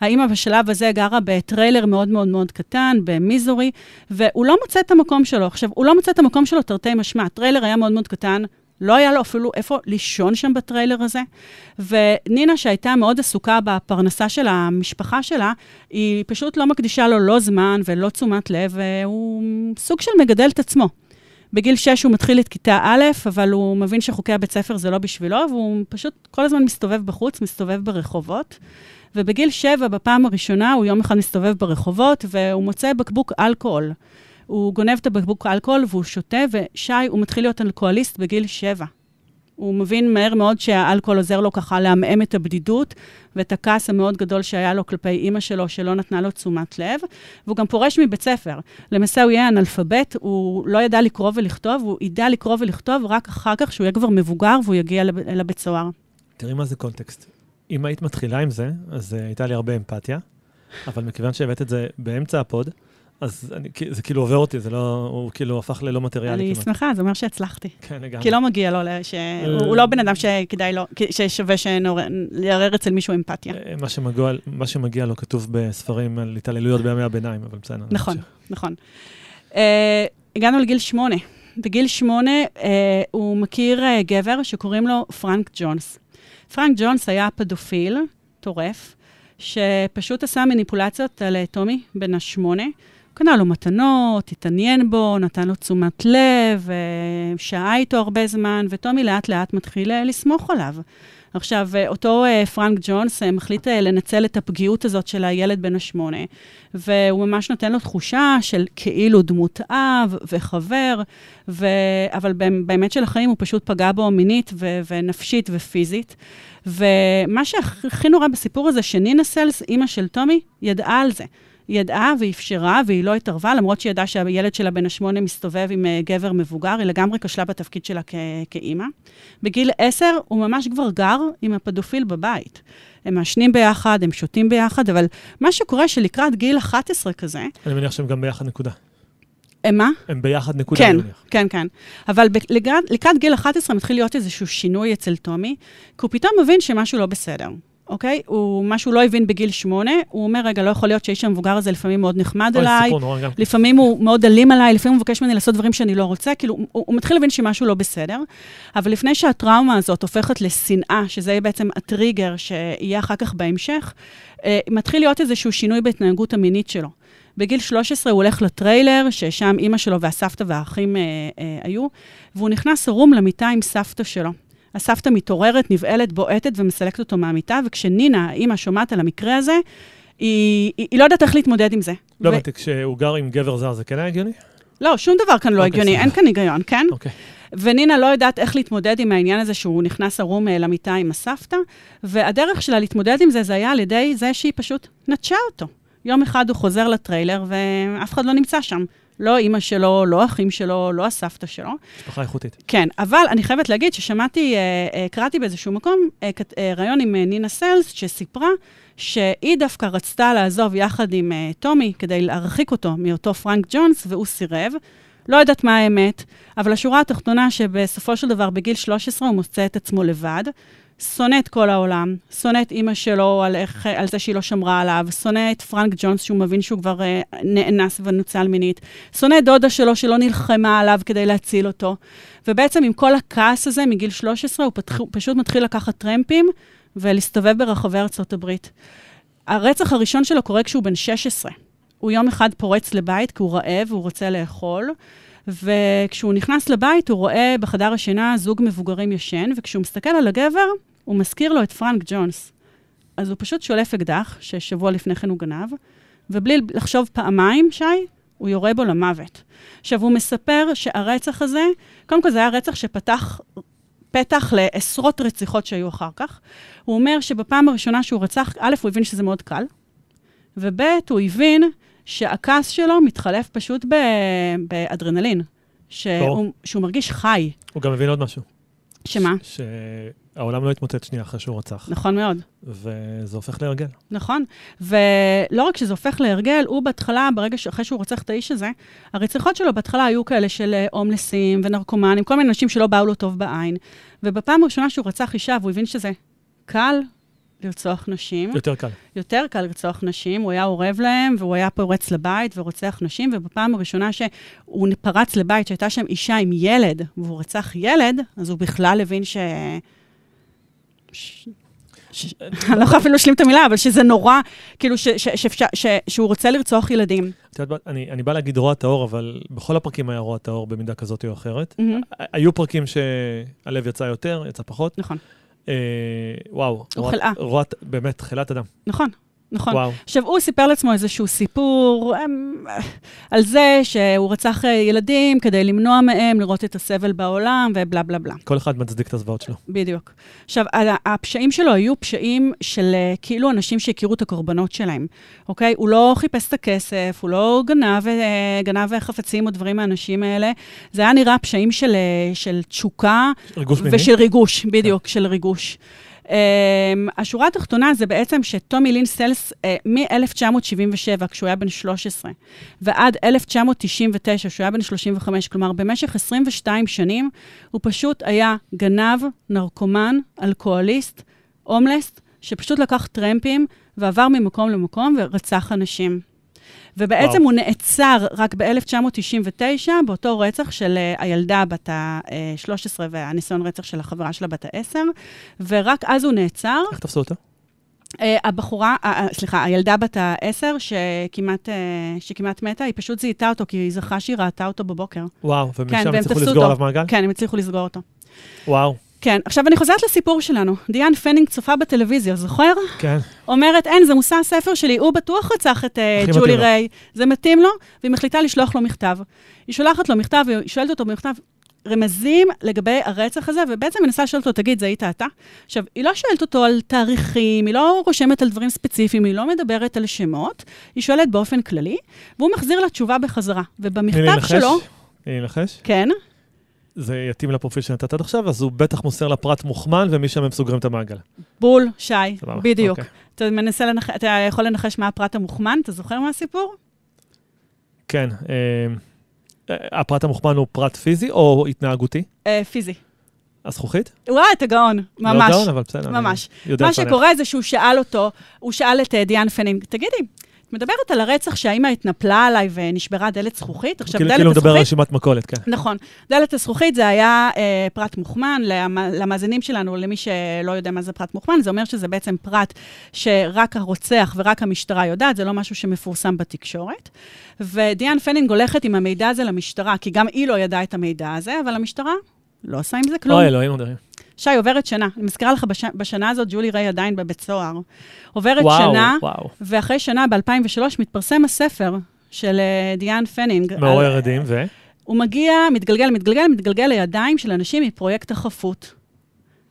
האימא בשלב הזה גרה בטריילר מאוד מאוד מאוד קטן, במיזורי, והוא לא מוצא את המקום שלו. עכשיו, הוא לא מוצא את המקום שלו תרתי משמע. הטריילר היה מאוד מאוד קטן, לא היה לו אפילו איפה לישון שם בטריילר הזה. ונינה, שהייתה מאוד עסוקה בפרנסה של המשפחה שלה, היא פשוט לא מקדישה לו לא זמן ולא תשומת לב, והוא סוג של מגדל את עצמו. בגיל 6 הוא מתחיל את כיתה א', אבל הוא מבין שחוקי הבית ספר זה לא בשבילו, והוא פשוט כל הזמן מסתובב בחוץ, מסתובב ברחובות. ובגיל 7, בפעם הראשונה, הוא יום אחד מסתובב ברחובות, והוא מוצא בקבוק אלכוהול. הוא גונב את הבקבוק אלכוהול והוא שותה, ושי, הוא מתחיל להיות אלכוהוליסט בגיל 7. הוא מבין מהר מאוד שהאלכוהול עוזר לו ככה לעמעם את הבדידות ואת הכעס המאוד גדול שהיה לו כלפי אימא שלו, שלא נתנה לו תשומת לב, והוא גם פורש מבית ספר. למעשה הוא יהיה אנאלפבית, הוא לא ידע לקרוא ולכתוב, הוא ידע לקרוא ולכתוב רק אחר כך, שהוא יהיה כבר מבוגר והוא יגיע לב, לבית סוהר. תראי מה זה קונטקסט. אם היית מתחילה עם זה, אז uh, הייתה לי הרבה אמפתיה, אבל מכיוון שהבאת את זה באמצע הפוד, אז אני, זה כאילו עובר אותי, זה לא, הוא כאילו הפך ללא מטריאלי אני כמעט. שמחה, זה אומר שהצלחתי. כן, לגמרי. כי לא מגיע לו, ש... הוא לא בן אדם שכדאי לו, ששווה לערער אצל מישהו אמפתיה. אה, מה שמגיע, מה שמגיע לו כתוב בספרים על התעללויות בימי הביניים, אבל בסדר. נכון, נכון. Uh, הגענו לגיל שמונה. בגיל שמונה uh, הוא מכיר uh, גבר שקוראים לו פרנק ג'ונס. פרנק ג'ונס היה פדופיל, טורף, שפשוט עשה מניפולציות על טומי, בן השמונה. קנה לו מתנות, התעניין בו, נתן לו תשומת לב, שהה איתו הרבה זמן, וטומי לאט לאט מתחיל אה, לסמוך עליו. עכשיו, אה, אותו אה, פרנק ג'ונס מחליט לנצל את הפגיעות הזאת של הילד בן השמונה, והוא ממש נותן לו תחושה של כאילו דמות אב וחבר, ו... אבל באמת של החיים הוא פשוט פגע בו מינית ו... ונפשית ופיזית. ומה שהכי נורא בסיפור הזה, שנינה סלס, אימא של טומי, ידעה על זה. ידעה ואפשרה, והיא לא התערבה, למרות שהיא ידעה שהילד שלה בן השמונה מסתובב עם uh, גבר מבוגר, היא לגמרי כשלה בתפקיד שלה כ- כאימא. בגיל עשר הוא ממש כבר גר עם הפדופיל בבית. הם מעשנים ביחד, הם שותים ביחד, אבל מה שקורה שלקראת גיל 11 כזה... אני מניח שהם גם ביחד נקודה. הם מה? הם ביחד נקודה, כן, אני מניח. כן, כן. אבל ב- לקראת, לקראת גיל 11 מתחיל להיות איזשהו שינוי אצל טומי, כי הוא פתאום מבין שמשהו לא בסדר. אוקיי? הוא, מה שהוא לא הבין בגיל שמונה, הוא אומר, רגע, לא יכול להיות שהאיש המבוגר הזה לפעמים מאוד נחמד אוי, אליי, סיפור. לפעמים הוא מאוד אלים עליי, לפעמים הוא מבקש ממני לעשות דברים שאני לא רוצה, כאילו, הוא, הוא מתחיל להבין שמשהו לא בסדר, אבל לפני שהטראומה הזאת הופכת לשנאה, שזה יהיה בעצם הטריגר שיהיה אחר כך בהמשך, אה, מתחיל להיות איזשהו שינוי בהתנהגות המינית שלו. בגיל 13 הוא הולך לטריילר, ששם אימא שלו והסבתא והאחים אה, אה, היו, והוא נכנס ערום למיטה עם סבתא שלו. הסבתא מתעוררת, נבהלת, בועטת ומסלקת אותו מהמיטה, וכשנינה, האימא, שומעת על המקרה הזה, היא, היא, היא לא יודעת איך להתמודד עם זה. לא ו- הבנתי, כשהוא גר עם גבר זר זה כן היה הגיוני? לא, שום דבר כאן לא אוקיי, הגיוני, סבבה. אין כאן היגיון, כן? אוקיי. ונינה לא יודעת איך להתמודד עם העניין הזה שהוא נכנס ערום אה, למיטה עם הסבתא, והדרך שלה להתמודד עם זה, זה היה על ידי זה שהיא פשוט נטשה אותו. יום אחד הוא חוזר לטריילר, ואף אחד לא נמצא שם. לא אימא שלו, לא אחים שלו, לא הסבתא שלו. משפחה איכותית. כן, אבל אני חייבת להגיד ששמעתי, אה, אה, קראתי באיזשהו מקום, אה, ראיון עם נינה סלס, שסיפרה שהיא דווקא רצתה לעזוב יחד עם טומי כדי להרחיק אותו מאותו פרנק ג'ונס, והוא סירב. לא יודעת מה האמת, אבל השורה התחתונה שבסופו של דבר בגיל 13 הוא מוצא את עצמו לבד. שונא את כל העולם, שונא את אימא שלו על, איך, על זה שהיא לא שמרה עליו, שונא את פרנק ג'ונס שהוא מבין שהוא כבר אה, נאנס ונוצל מינית, שונא את דודה שלו שלא נלחמה עליו כדי להציל אותו. ובעצם עם כל הכעס הזה מגיל 13 הוא, פתח, פשוט מתחיל לקחת טרמפים ולהסתובב ברחבי ארצות הברית. הרצח הראשון שלו קורה כשהוא בן 16. הוא יום אחד פורץ לבית כי הוא רעב והוא רוצה לאכול, וכשהוא נכנס לבית הוא רואה בחדר השינה זוג מבוגרים ישן, וכשהוא מסתכל על הגבר, הוא מזכיר לו את פרנק ג'ונס. אז הוא פשוט שולף אקדח, ששבוע לפני כן הוא גנב, ובלי לחשוב פעמיים, שי, הוא יורה בו למוות. עכשיו, הוא מספר שהרצח הזה, קודם כל זה היה רצח שפתח פתח לעשרות רציחות שהיו אחר כך. הוא אומר שבפעם הראשונה שהוא רצח, א', הוא הבין שזה מאוד קל, וב', הוא הבין שהכעס שלו מתחלף פשוט ב- באדרנלין, שהוא. שהוא מרגיש חי. הוא גם מבין עוד משהו. שמה? ש- שהעולם לא יתמוטט שנייה אחרי שהוא רצח, נכון מאוד. וזה הופך להרגל. נכון. ולא רק שזה הופך להרגל, הוא בהתחלה, ברגע שאחרי שהוא רוצח את האיש הזה, הרציחות שלו בהתחלה היו כאלה של אה, הומלסים ונרקומנים, כל מיני אנשים שלא באו לו טוב בעין. ובפעם הראשונה שהוא רצח אישה, והוא הבין שזה קל לרצוח נשים, יותר קל. יותר קל לרצוח נשים, הוא היה אורב להם, והוא היה פורץ לבית ורוצח נשים, ובפעם הראשונה שהוא פרץ לבית שהייתה שם אישה עם ילד, והוא רצח ילד, אז הוא בכלל הבין ש... ש... ש... אני לא יכולה אפילו להשלים את המילה, אבל שזה נורא, כאילו, ש... ש... שאפשר... ש... שהוא רוצה לרצוח ילדים. את יודעת, אני, אני בא להגיד רוע טהור, אבל בכל הפרקים היה רוע טהור במידה כזאת או אחרת. היו פרקים שהלב יצא יותר, יצא פחות. נכון, אה, וואו. רוע- חלאה. באמת, חלאת אדם. נכון, נכון. וואו. עכשיו, הוא סיפר לעצמו איזשהו סיפור אמ, על זה שהוא רצח אה, ילדים כדי למנוע מהם לראות את הסבל בעולם, ובלה בלה בלה. כל אחד מצדיק את הזוועות שלו. בדיוק. עכשיו, הפשעים שלו היו פשעים של אה, כאילו אנשים שהכירו את הקורבנות שלהם, אוקיי? הוא לא חיפש את הכסף, הוא לא גנב, אה, גנב חפצים או דברים מהאנשים האלה. זה היה נראה פשעים של, אה, של תשוקה ריגוש מיני. ושל ריגוש, בדיוק, של ריגוש. Um, השורה התחתונה זה בעצם שטומי לין סלס, uh, מ-1977, כשהוא היה בן 13, ועד 1999, כשהוא היה בן 35, כלומר, במשך 22 שנים, הוא פשוט היה גנב, נרקומן, אלכוהוליסט, הומלס, שפשוט לקח טרמפים ועבר ממקום למקום ורצח אנשים. ובעצם וואו. הוא נעצר רק ב-1999, באותו רצח של אה, הילדה בת ה-13 והניסיון רצח של החברה שלה בת ה-10, ורק אז הוא נעצר. איך תפסו אותו? אה, הבחורה, אה, אה, סליחה, הילדה בת ה-10 שכמעט, אה, שכמעט מתה, היא פשוט זיהתה אותו, כי היא זכרה שהיא ראתה אותו בבוקר. וואו, כן, ומשם והם הצליחו לסגור. עליו מעגל? כן, הם הצליחו לסגור אותו. וואו, כן, עכשיו אני חוזרת לסיפור שלנו. דיאן פנינג צופה בטלוויזיה, זוכר? כן. אומרת, אין, זה מושא הספר שלי, הוא בטוח רצח את הכי ג'ולי. ריי, זה מתאים לו, והיא מחליטה לשלוח לו מכתב. היא שולחת לו מכתב, והיא שואלת אותו במכתב, רמזים לגבי הרצח הזה, ובעצם מנסה לשאול אותו, תגיד, זה היית אתה? עכשיו, היא לא שואלת אותו על תאריכים, היא לא רושמת על דברים ספציפיים, היא לא מדברת על שמות, היא שואלת באופן כללי, והוא מחזיר לה תשובה בחזרה. ובמכתב. שלו, לי לנחש. כן, זה יתאים לפרופיל שנתת עד עכשיו, אז הוא בטח מוסר לה פרט מוכמן, ומשם הם סוגרים את המעגל. בול, שי, סבבה, בדיוק. אוקיי. אתה מנסה לנח... אתה יכול לנחש מה הפרט המוכמן? אתה זוכר מהסיפור? כן. אה, אה, הפרט המוכמן הוא פרט פיזי או התנהגותי? אה, פיזי. הזכוכית? וואי, אתה גאון, לא ממש. גאון, אבל בסדר. ממש. מה. שקורה זה שהוא שאל אותה, הוא שאל את אה, דיאן פנינג, תגידי, מדברת על הרצח שהאימא התנפלה עליי ונשברה דלת זכוכית? עכשיו, כאילו דלת כאילו הוא מדבר על הזכוכית... רשימת מכולת, כן. נכון. דלת הזכוכית זה היה אה, פרט מוכמן, למ- למאזינים שלנו, למי שלא יודע מה זה פרט מוכמן, זה אומר שזה בעצם פרט שרק הרוצח ורק המשטרה יודעת, זה לא משהו שמפורסם בתקשורת. ודיאן פנינג הולכת עם המידע הזה למשטרה, כי גם היא לא ידעה את המידע הזה, אבל המשטרה לא עושה עם זה כלום. אוי, אלוהים אדירים. שי, עוברת שנה. אני מזכירה לך, בש... בשנה הזאת ג'ולי ריי עדיין בבית סוהר. עוברת וואו, שנה, וואו. ואחרי שנה, ב-2003, מתפרסם הספר של אה, דיאן פנינג. מעורר על- עדים, ו? הוא מגיע, מתגלגל, מתגלגל, מתגלגל לידיים של אנשים מפרויקט החפות,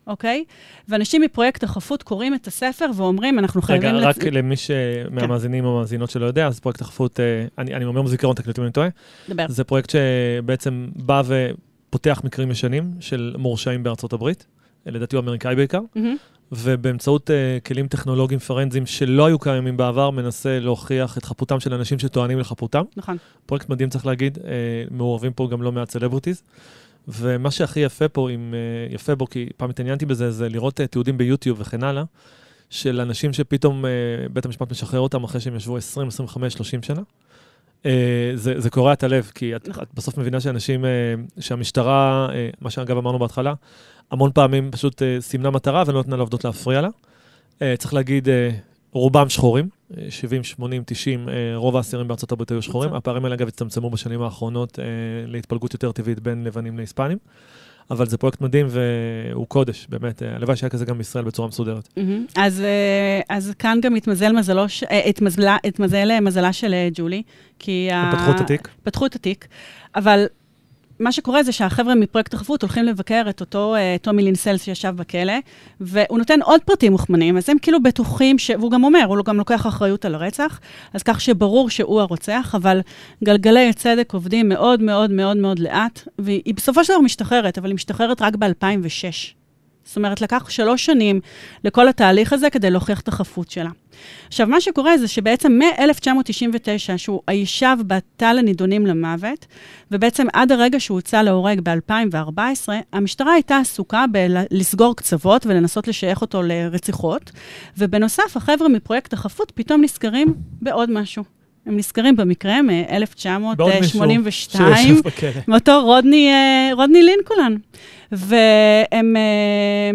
אוקיי? ואנשים מפרויקט החפות קוראים את הספר ואומרים, אנחנו חייבים... רגע, לצ- רק למי ש... מהמאזינים או המאזינות שלא יודע, אז פרויקט החפות, אה, אני אני אומר מזיכרון, תקני אותי אם אני טועה, דבר. זה פרויקט שבעצם בא ופותח מקרים ישנים של מורשעים בארצות הברית, לדעתי הוא אמריקאי בעיקר, מהמם. ובאמצעות uh, כלים טכנולוגיים פורנזיים שלא היו קיימים בעבר, מנסה להוכיח את חפותם של אנשים שטוענים לחפותם. נכון. פרויקט מדהים, צריך להגיד, uh, מעורבים פה גם לא מעט סלבריטיז. ומה שהכי יפה פה, עם, uh, יפה בו, כי פעם התעניינתי בזה, זה לראות uh, תיעודים ביוטיוב וכן הלאה, של אנשים שפתאום uh, בית המשפט משחרר אותם אחרי שהם ישבו 20, 25, 30 שנה. Uh, זה, זה קורע את הלב, כי את, נכון. את בסוף מבינה שאנשים, uh, שהמשטרה, uh, מה שאגב אמרנו בהתחלה, המון פעמים פשוט סימנה מטרה ולא נתנה לעובדות להפריע לה. צריך להגיד, רובם שחורים, uh, 70, 80, 90, uh, רוב האסירים בארצות הברית היו שחורים. הפערים האלה אגב הצטמצמו בשנים האחרונות להתפלגות יותר טבעית בין לבנים להיספנים. אבל זה פרויקט מדהים והוא קודש, באמת. הלוואי שהיה כזה גם בישראל בצורה מסודרת. מהמם. אז, אה, אז כאן גם התמזל מזלו, אה, התמזלה- התמזל אה, מזלה של ג'ולי, כי... הם ה- פתחו את התיק. פתחו את התיק, אבל מה שקורה זה שהחבר'ה מפרויקט החפות הולכים לבקר את אותו uh, טומי לינסלס שישב בכלא, והוא נותן עוד פרטים מוכמנים, אז הם כאילו בטוחים, ש... והוא גם אומר, הוא גם לוקח אחריות על הרצח, אז כך שברור שהוא הרוצח, אבל גלגלי הצדק עובדים מאוד מאוד מאוד מאוד לאט, והיא בסופו של דבר משתחררת, אבל היא משתחררת רק ב-2006. זאת אומרת, לקח שלוש שנים לכל התהליך הזה כדי להוכיח את החפות שלה. עכשיו, מה שקורה זה שבעצם מ-1999, שהוא ישב בתא לנידונים למוות, ובעצם עד הרגע שהוא הוצא להורג ב-2014, המשטרה הייתה עסוקה בלסגור קצוות ולנסות לשייך אותו לרציחות, ובנוסף, החבר'ה מפרויקט החפות פתאום נזכרים בעוד משהו. הם נזכרים במקרה בעוד מישהו מ-1982, שיושב בכלא. מאותו רודני, אה, רודני לינקולן. והם אה,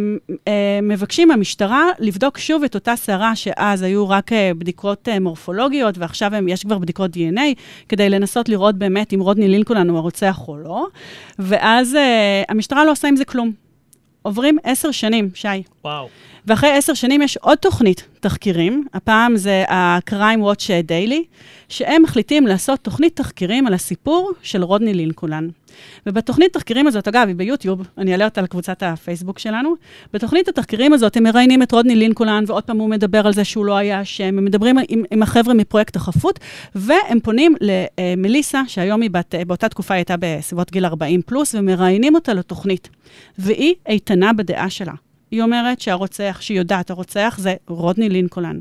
אה, מבקשים מהמשטרה לבדוק שוב את אותה שערה שאז היו רק בדיקות מורפולוגיות, ועכשיו הם, יש כבר בדיקות DNA, כדי לנסות לראות באמת אם רודני לינקולן הוא הרוצח או לא. ואז המשטרה לא עושה עם זה כלום. עוברים עשר שנים, שי. וואו. ואחרי עשר שנים יש עוד תוכנית תחקירים, הפעם זה ה-Crime Watch Daily, שהם מחליטים לעשות תוכנית תחקירים על הסיפור של רודני לינקולן. ובתוכנית תחקירים הזאת, אגב, היא ביוטיוב, אני אעלה אותה לקבוצת הפייסבוק שלנו, בתוכנית התחקירים הזאת הם מראיינים את רודני לינקולן, ועוד פעם הוא מדבר על זה שהוא לא היה אשם, הם מדברים עם, עם החבר'ה מפרויקט החפות, והם פונים למליסה, שהיום היא בת, באותה תקופה היא הייתה בסביבות גיל 40 פלוס, ומראיינים אותה לתוכנית. והיא איתנה בדעה שלה. היא אומרת שהרוצח, שהיא יודעת, הרוצח זה רודני לינקולן.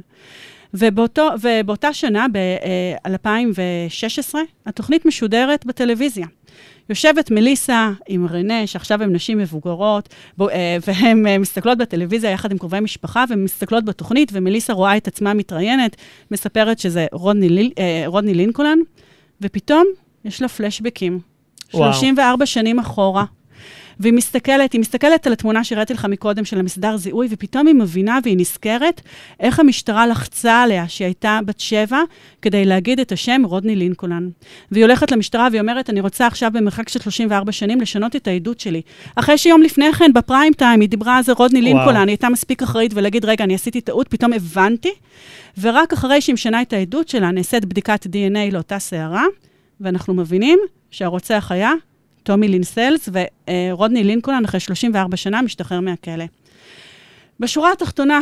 ובאותו, ובאותה שנה, ב-2016, התוכנית משודרת בטלוויזיה. יושבת מליסה עם רנה, שעכשיו הן נשים מבוגרות, בו, אה, והן אה, מסתכלות בטלוויזיה יחד עם קרובי משפחה, והן מסתכלות בתוכנית, ומליסה רואה את עצמה מתראיינת, מספרת שזה רודני, אה, רודני לינקולן, ופתאום יש לה פלשבקים. וואו. 34 שנים אחורה. והיא מסתכלת, היא מסתכלת על התמונה שהראיתי לך מקודם של המסדר זיהוי, ופתאום היא מבינה והיא נזכרת איך המשטרה לחצה עליה, שהיא הייתה בת שבע, כדי להגיד את השם רודני לינקולן. והיא הולכת למשטרה והיא אומרת, אני רוצה עכשיו במרחק של 34 שנים לשנות את העדות שלי. אחרי שיום לפני כן, בפריים טיים, היא דיברה על זה רודני וואו. לינקולן, היא הייתה מספיק אחראית ולהגיד, רגע, אני עשיתי טעות, פתאום הבנתי, ורק אחרי שהיא משנה את העדות שלה, נעשית בדיקת DNA לאותה שערה, ואנחנו מבינים שהרוצח היה טומי לינסלס, ורודני לינקולן, אחרי 34 שנה, משתחרר מהכלא. בשורה התחתונה,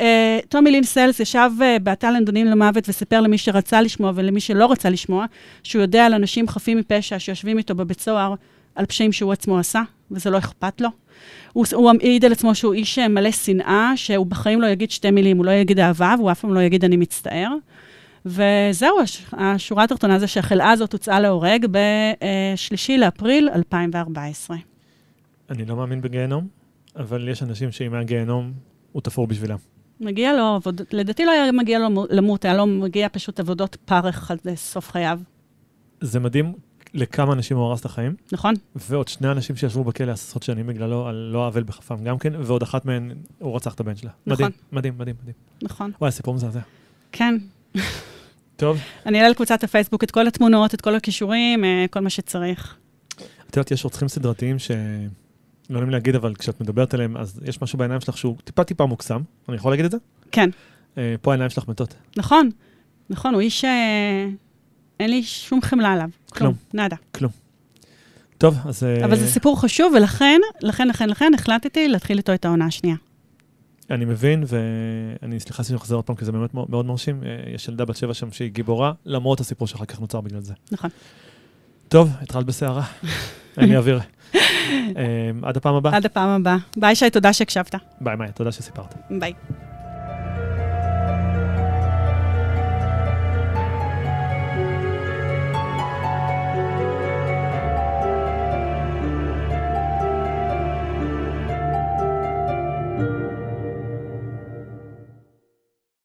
אה, טומי לינסלס ישב אה, בתא לנדונים למוות וסיפר למי שרצה לשמוע ולמי שלא רצה לשמוע, שהוא יודע על אנשים חפים מפשע שיושבים איתו בבית סוהר על פשעים שהוא עצמו עשה, וזה לא אכפת לו. הוא, הוא העיד על עצמו שהוא איש אה, מלא שנאה, שהוא בחיים לא יגיד שתי מילים, הוא לא יגיד אהבה, והוא אף פעם לא יגיד אני מצטער. וזהו, הש- השורה התחתונה זה שהחלאה הזאת הוצאה להורג בשלישי לאפריל 2014. אני לא מאמין בגיהנום, אבל יש אנשים שאם היה גיהנום, הוא תפור בשבילם. מגיע לו, עבוד... לדעתי לא היה מגיע לו מו- למות, היה לו מגיע פשוט עבודות פרך עד סוף חייו, זה מדהים לכמה אנשים הוא הרס את החיים, נכון? ועוד שני אנשים שישבו בכלא עשרות שנים בגללו, על לא עוול בכפם גם כן, ועוד אחת מהן, הוא רצח את הבן שלה. נכון. מדהים, מדהים, מדהים, מדהים. נכון. וואי, סיפור מזעזע. כן. טוב, אני אעלה לקבוצת הפייסבוק את כל התמונות, את כל הכישורים, אה, כל מה שצריך. את יודעת, יש רוצחים סדרתיים ש... לא נעים להגיד, אבל כשאת מדברת עליהם, אז יש משהו בעיניים שלך שהוא טיפה טיפה מוקסם. אני יכול להגיד את זה? כן, אה, פה העיניים שלך מתות. נכון. נכון, הוא איש... אה, אין לי שום חמלה עליו. כלום. נאדה. טוב, אז... אבל זה סיפור חשוב, ולכן, לכן, לכן, לכן, החלטתי להתחיל איתו את העונה השנייה. אני מבין, ואני סליחה שאני חוזר עוד פעם, כי זה באמת מאוד מרשים. אה, יש ילדה בת שבע שם שהיא גיבורה, למרות הסיפור שאחר כך נוצר בגלל זה. נכון. טוב, התחלת בסערה. [LAUGHS] אני אעביר. אה, עד הפעם הבאה. עד הפעם הבאה. ביי, שי, תודה שהקשבת. ביי, מאי, תודה שסיפרת. ביי.